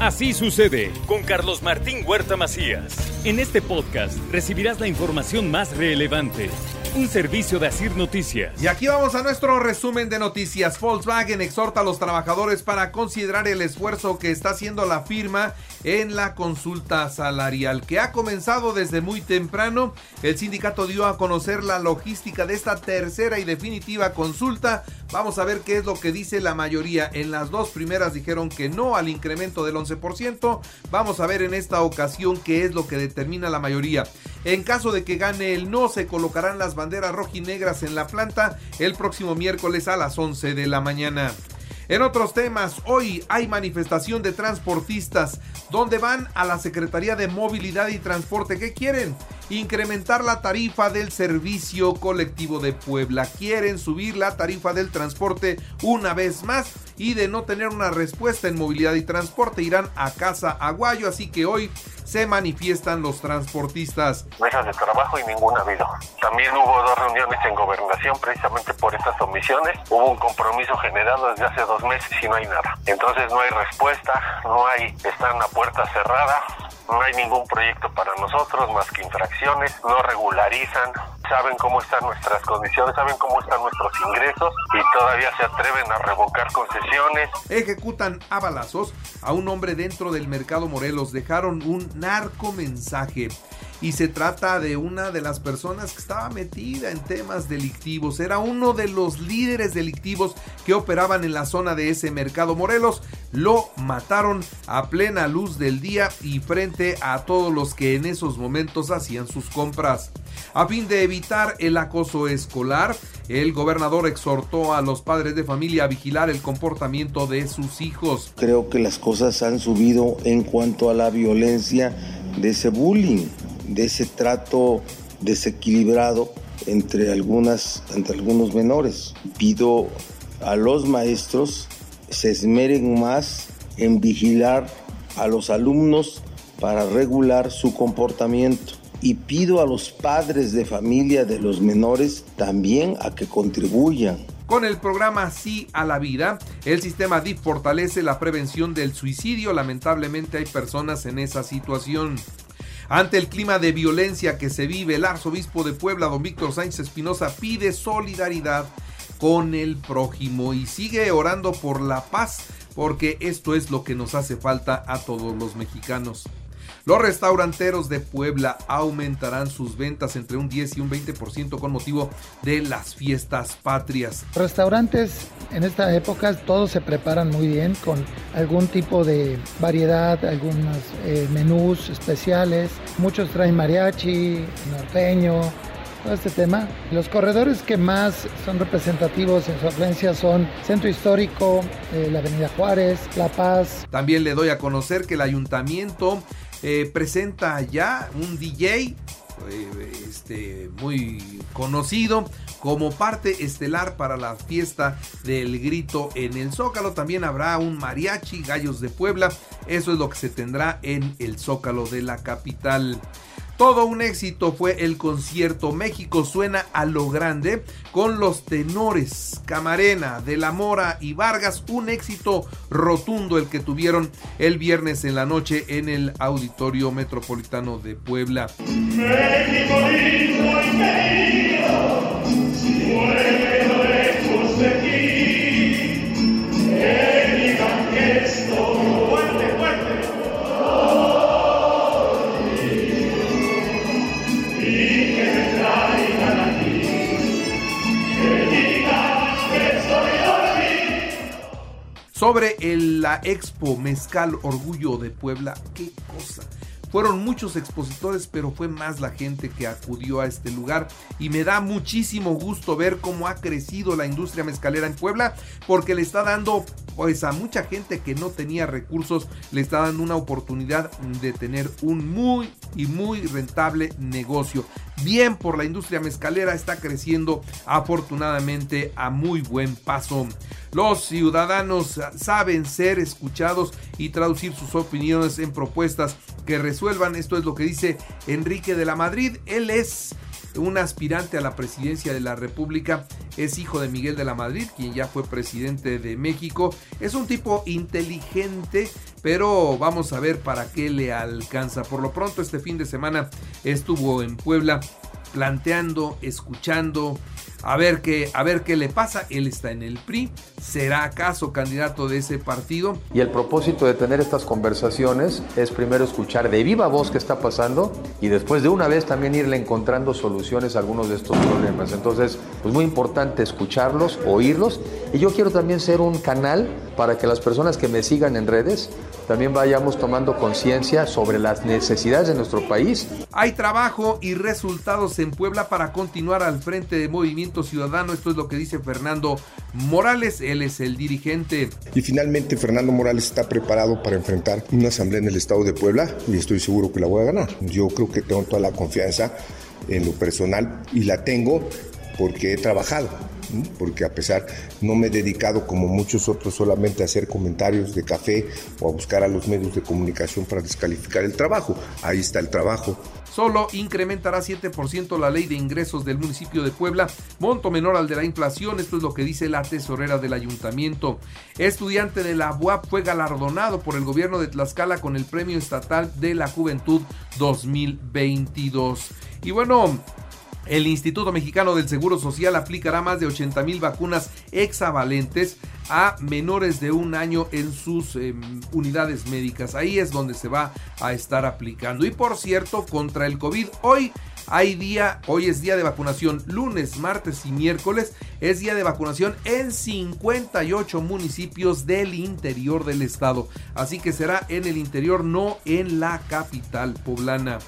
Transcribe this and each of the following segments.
Así sucede con Carlos Martín Huerta Macías. En este podcast recibirás la información más relevante. Un servicio de Asir Noticias. Y aquí vamos a nuestro resumen de noticias. Volkswagen exhorta a los trabajadores para considerar el esfuerzo que está haciendo la firma en la consulta salarial, que ha comenzado desde muy temprano. El sindicato dio a conocer la logística de esta tercera y definitiva consulta. Vamos a ver qué es lo que dice la mayoría. En las dos primeras dijeron que no al incremento del 11%. Vamos a ver en esta ocasión qué es lo que determina la mayoría. En caso de que gane el no, se colocarán las banderas rojinegras en la planta el próximo miércoles a las 11 de la mañana. En otros temas, hoy hay manifestación de transportistas donde van a la Secretaría de Movilidad y Transporte. ¿Qué quieren? Incrementar la tarifa del servicio colectivo de Puebla. Quieren subir la tarifa del transporte una vez más y de no tener una respuesta en movilidad y transporte irán a casa Aguayo. Así que hoy se manifiestan los transportistas. Mesas de trabajo y ninguna ha habido. También hubo dos reuniones en gobernación precisamente por estas omisiones. Hubo un compromiso generado desde hace dos meses y no hay nada. Entonces no hay respuesta, no hay, están a puerta cerrada, no hay ningún proyecto para nosotros más que infracciones, no regularizan, saben cómo están nuestras condiciones, saben cómo están nuestros ingresos y todavía se atreven a revocar concesiones. Ejecutan a balazos a un hombre dentro del mercado Morelos, dejaron un narco mensaje y se trata de una de las personas que estaba metida en temas delictivos. Era uno de los líderes delictivos que operaban en la zona de ese mercado Morelos. Lo mataron a plena luz del día y frente a todos los que en esos momentos hacían sus compras. A fin de evitar el acoso escolar, el gobernador exhortó a los padres de familia a vigilar el comportamiento de sus hijos. Creo que las cosas han subido en cuanto a la violencia de ese bullying de ese trato desequilibrado entre, algunas, entre algunos menores. Pido a los maestros se esmeren más en vigilar a los alumnos para regular su comportamiento. Y pido a los padres de familia de los menores también a que contribuyan con el programa Sí a la Vida, el sistema DIF fortalece la prevención del suicidio. Lamentablemente hay personas en esa situación. Ante el clima de violencia que se vive, el arzobispo de Puebla, don Víctor Sánchez Espinosa, pide solidaridad con el prójimo y sigue orando por la paz, porque esto es lo que nos hace falta a todos los mexicanos. Los restauranteros de Puebla aumentarán sus ventas entre un 10 y un 20% con motivo de las fiestas patrias. Restaurantes en esta época todos se preparan muy bien con algún tipo de variedad, algunos eh, menús especiales. Muchos traen mariachi, norteño, todo este tema. Los corredores que más son representativos en su afluencia son Centro Histórico, eh, la Avenida Juárez, La Paz. También le doy a conocer que el ayuntamiento eh, presenta ya un DJ eh, este, muy conocido como parte estelar para la fiesta del grito en el Zócalo. También habrá un mariachi, Gallos de Puebla. Eso es lo que se tendrá en el Zócalo de la capital. Todo un éxito fue el concierto México suena a lo grande con los tenores Camarena, De la Mora y Vargas. Un éxito rotundo el que tuvieron el viernes en la noche en el Auditorio Metropolitano de Puebla. Sobre la Expo Mezcal Orgullo de Puebla. Qué cosa. Fueron muchos expositores, pero fue más la gente que acudió a este lugar y me da muchísimo gusto ver cómo ha crecido la industria mezcalera en Puebla porque le está dando pues a mucha gente que no tenía recursos le está dando una oportunidad de tener un muy y muy rentable negocio. Bien por la industria mezcalera está creciendo afortunadamente a muy buen paso. Los ciudadanos saben ser escuchados y traducir sus opiniones en propuestas que resuelvan. Esto es lo que dice Enrique de la Madrid. Él es un aspirante a la presidencia de la República, es hijo de Miguel de la Madrid, quien ya fue presidente de México. Es un tipo inteligente, pero vamos a ver para qué le alcanza. Por lo pronto, este fin de semana estuvo en Puebla planteando, escuchando, a ver qué, a ver qué le pasa. Él está en el PRI, será acaso candidato de ese partido. Y el propósito de tener estas conversaciones es primero escuchar de viva voz qué está pasando y después de una vez también irle encontrando soluciones a algunos de estos problemas. Entonces, pues muy importante escucharlos, oírlos y yo quiero también ser un canal para que las personas que me sigan en redes también vayamos tomando conciencia sobre las necesidades de nuestro país. Hay trabajo y resultados en Puebla para continuar al frente de Movimiento Ciudadano. Esto es lo que dice Fernando Morales. Él es el dirigente. Y finalmente Fernando Morales está preparado para enfrentar una asamblea en el estado de Puebla y estoy seguro que la voy a ganar. Yo creo que tengo toda la confianza en lo personal y la tengo porque he trabajado porque a pesar no me he dedicado como muchos otros solamente a hacer comentarios de café o a buscar a los medios de comunicación para descalificar el trabajo. Ahí está el trabajo. Solo incrementará 7% la ley de ingresos del municipio de Puebla, monto menor al de la inflación, esto es lo que dice la tesorera del ayuntamiento. Estudiante de la UAP fue galardonado por el gobierno de Tlaxcala con el Premio Estatal de la Juventud 2022. Y bueno, el Instituto Mexicano del Seguro Social aplicará más de 80 mil vacunas hexavalentes a menores de un año en sus em, unidades médicas. Ahí es donde se va a estar aplicando. Y por cierto, contra el COVID, hoy hay día, hoy es día de vacunación, lunes, martes y miércoles es día de vacunación en 58 municipios del interior del estado. Así que será en el interior, no en la capital poblana.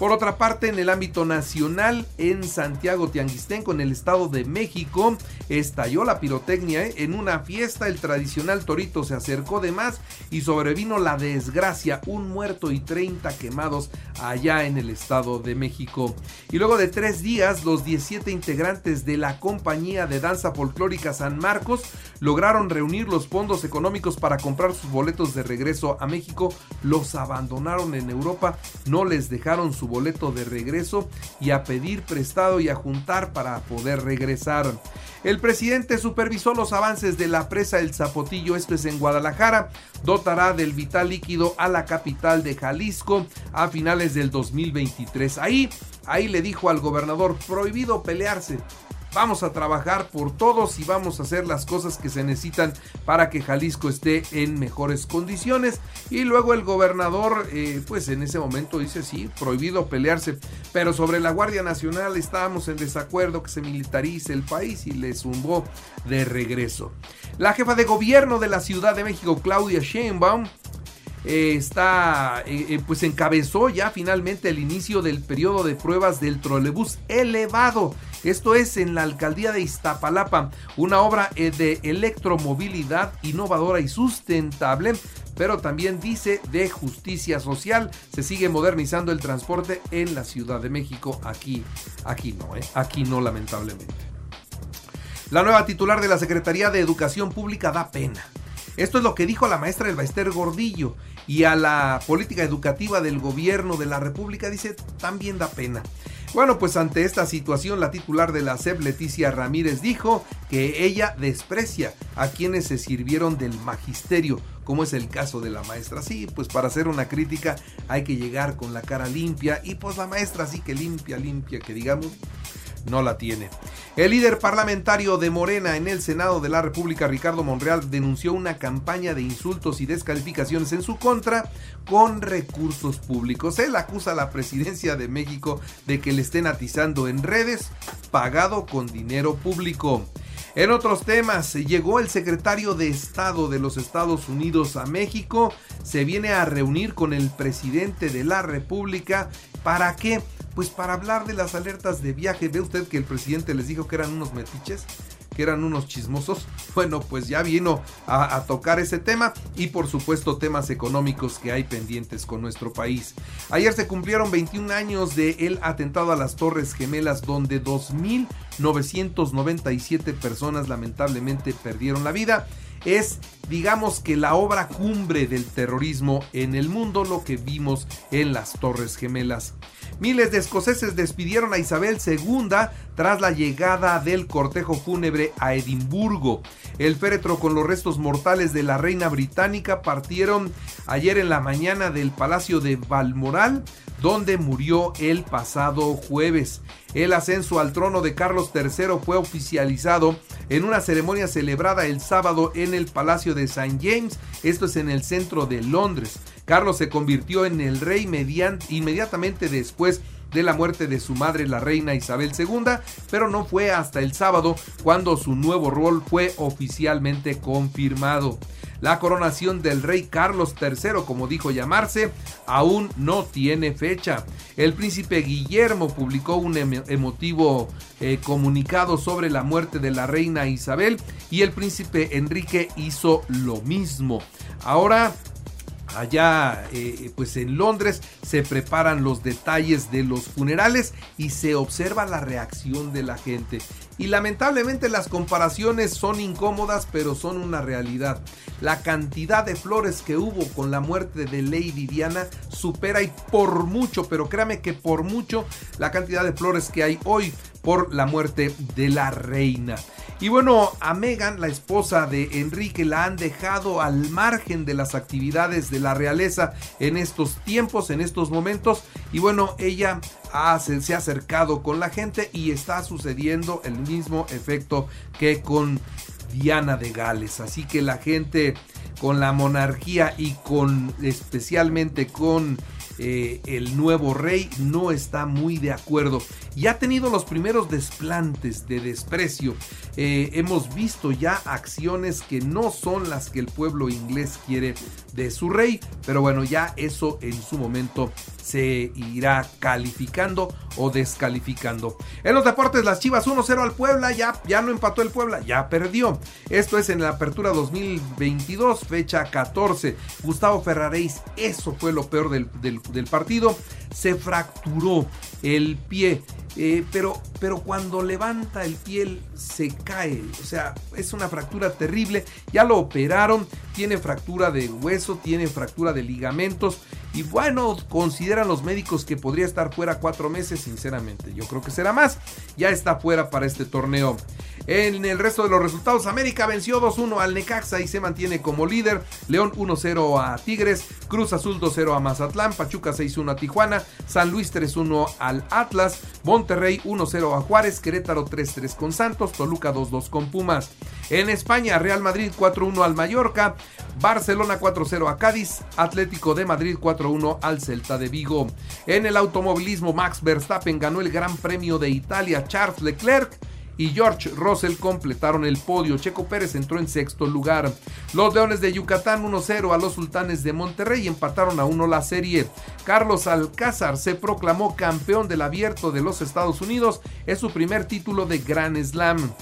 Por otra parte, en el ámbito nacional, en Santiago Tianguistenco, en el Estado de México, estalló la pirotecnia. ¿eh? En una fiesta, el tradicional torito se acercó de más y sobrevino la desgracia, un muerto y 30 quemados allá en el Estado de México. Y luego de tres días, los 17 integrantes de la compañía de danza folclórica San Marcos lograron reunir los fondos económicos para comprar sus boletos de regreso a México. Los abandonaron en Europa, no les dejaron su boleto de regreso y a pedir prestado y a juntar para poder regresar. El presidente supervisó los avances de la presa El Zapotillo, esto es en Guadalajara, dotará del vital líquido a la capital de Jalisco a finales del 2023. Ahí, ahí le dijo al gobernador, prohibido pelearse, Vamos a trabajar por todos y vamos a hacer las cosas que se necesitan para que Jalisco esté en mejores condiciones. Y luego el gobernador, eh, pues en ese momento dice, sí, prohibido pelearse. Pero sobre la Guardia Nacional estábamos en desacuerdo que se militarice el país y le zumbó de regreso. La jefa de gobierno de la Ciudad de México, Claudia Sheinbaum, eh, está, eh, pues encabezó ya finalmente el inicio del periodo de pruebas del trolebús elevado esto es en la alcaldía de Iztapalapa, una obra eh, de electromovilidad innovadora y sustentable pero también dice de justicia social. Se sigue modernizando el transporte en la Ciudad de México. Aquí, aquí no, ¿eh? aquí no lamentablemente. La nueva titular de la Secretaría de Educación Pública da pena. Esto es lo que dijo la maestra El Baester Gordillo y a la política educativa del gobierno de la República dice también da pena. Bueno, pues ante esta situación, la titular de la SEP, Leticia Ramírez, dijo que ella desprecia a quienes se sirvieron del magisterio, como es el caso de la maestra. Sí, pues para hacer una crítica hay que llegar con la cara limpia y pues la maestra sí que limpia, limpia, que digamos, no la tiene. El líder parlamentario de Morena en el Senado de la República, Ricardo Monreal, denunció una campaña de insultos y descalificaciones en su contra con recursos públicos. Él acusa a la presidencia de México de que le estén atizando en redes pagado con dinero público. En otros temas, llegó el secretario de Estado de los Estados Unidos a México, se viene a reunir con el presidente de la República. ¿Para qué? Pues para hablar de las alertas de viaje. ¿Ve usted que el presidente les dijo que eran unos metiches? que eran unos chismosos. Bueno, pues ya vino a, tocar ese tema y por supuesto temas económicos que hay pendientes con nuestro país. Ayer se cumplieron 21 años de el atentado a las Torres Gemelas donde 2.997 personas lamentablemente perdieron la vida. es digamos que la obra cumbre del terrorismo en el mundo, lo que vimos en las Torres Gemelas. Miles de escoceses despidieron a Isabel II tras la llegada del cortejo fúnebre a Edimburgo. El féretro con los restos mortales de la reina británica partieron ayer en la mañana del Palacio de Balmoral, donde murió el pasado jueves. El ascenso al trono de Carlos III fue oficializado en una ceremonia celebrada el sábado en el Palacio de St. James, esto es en el centro de Londres. Carlos se convirtió en el rey inmediatamente después de la muerte de su madre, la reina Isabel II, pero no fue hasta el sábado cuando su nuevo rol fue oficialmente confirmado. La coronación del rey Carlos III, como dijo llamarse, aún no tiene fecha. El príncipe Guillermo publicó un emotivo eh, comunicado sobre la muerte de la reina Isabel y el príncipe Enrique hizo lo mismo. Ahora allá eh, pues en Londres se preparan los detalles de los funerales y se observa la reacción de la gente. Y lamentablemente las comparaciones son incómodas pero son una realidad. La cantidad de flores que hubo con la muerte de Lady Diana supera y por mucho pero créame que por mucho la cantidad de flores que hay hoy por la muerte de la reina y bueno, a Megan, la esposa de Enrique, la han dejado al margen de las actividades de la realeza en estos tiempos, en estos momentos. Y bueno, ella se ha acercado con la gente y está sucediendo el mismo efecto que con Diana de Gales. Así que la gente con la monarquía y con especialmente con eh, el nuevo rey no está muy de acuerdo y ha tenido los primeros desplantes de desprecio. Eh, hemos visto ya acciones que no son las que el pueblo inglés quiere de su rey, pero bueno, ya eso en su momento se irá calificando o descalificando. En los deportes, las Chivas 1-0 al Puebla, ya, ya no empató el Puebla, ya perdió. Esto es en la apertura 2022, fecha 14. Gustavo Ferraréis, eso fue lo peor del, del partido, se fracturó el pie eh, pero, pero cuando levanta el piel se cae, o sea, es una fractura terrible, ya lo operaron, tiene fractura de hueso, tiene fractura de ligamentos y bueno, consideran los médicos que podría estar fuera cuatro meses, sinceramente, yo creo que será más, ya está fuera para este torneo. En el resto de los resultados, América venció 2-1 al Necaxa y se mantiene como líder. León 1-0 a Tigres, Cruz Azul 2-0 a Mazatlán, Pachuca 6-1 a Tijuana, San Luis 3-1 al Atlas, Monterrey 1-0 a Juárez, Querétaro 3-3 con Santos, Toluca 2-2 con Pumas. En España, Real Madrid 4-1 al Mallorca, Barcelona 4-0 a Cádiz, Atlético de Madrid 4-1 al Celta de Vigo. En el automovilismo, Max Verstappen ganó el Gran Premio de Italia, Charles Leclerc y George Russell completaron el podio. Checo Pérez entró en sexto lugar. Los Leones de Yucatán 1-0 a los Sultanes de Monterrey empataron a 1 la serie. Carlos Alcázar se proclamó campeón del abierto de los Estados Unidos. Es su primer título de Grand Slam.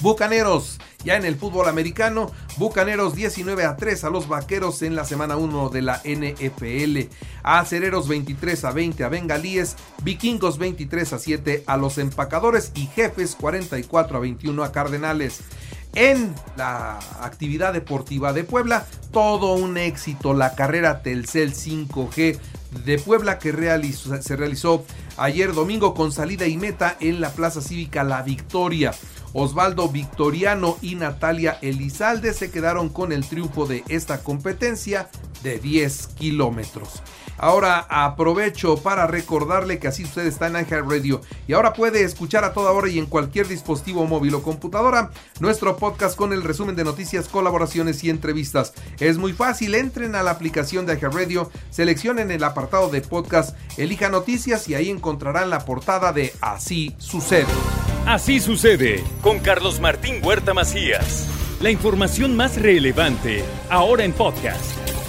Bucaneros ya en el fútbol americano, Bucaneros 19 a 3 a los Vaqueros en la semana 1 de la NFL. Acereros 23 a 20 a Bengalíes, Vikingos 23 a 7 a los Empacadores y Jefes 44 a 21 a Cardenales. En la actividad deportiva de Puebla, todo un éxito, la carrera Telcel 5G de Puebla que se realizó ayer domingo con salida y meta en la Plaza Cívica La Victoria. Osvaldo Victoriano y Natalia Elizalde se quedaron con el triunfo de esta competencia de 10 kilómetros. Ahora aprovecho para recordarle que así usted está en Ángel Radio y ahora puede escuchar a toda hora y en cualquier dispositivo móvil o computadora nuestro podcast con el resumen de noticias, colaboraciones y entrevistas. Es muy fácil, entren a la aplicación de Ángel Radio, seleccionen el apartado de podcast, elija noticias y ahí encontrarán la portada de Así sucede. Así sucede con Carlos Martín Huerta Macías. La información más relevante ahora en podcast.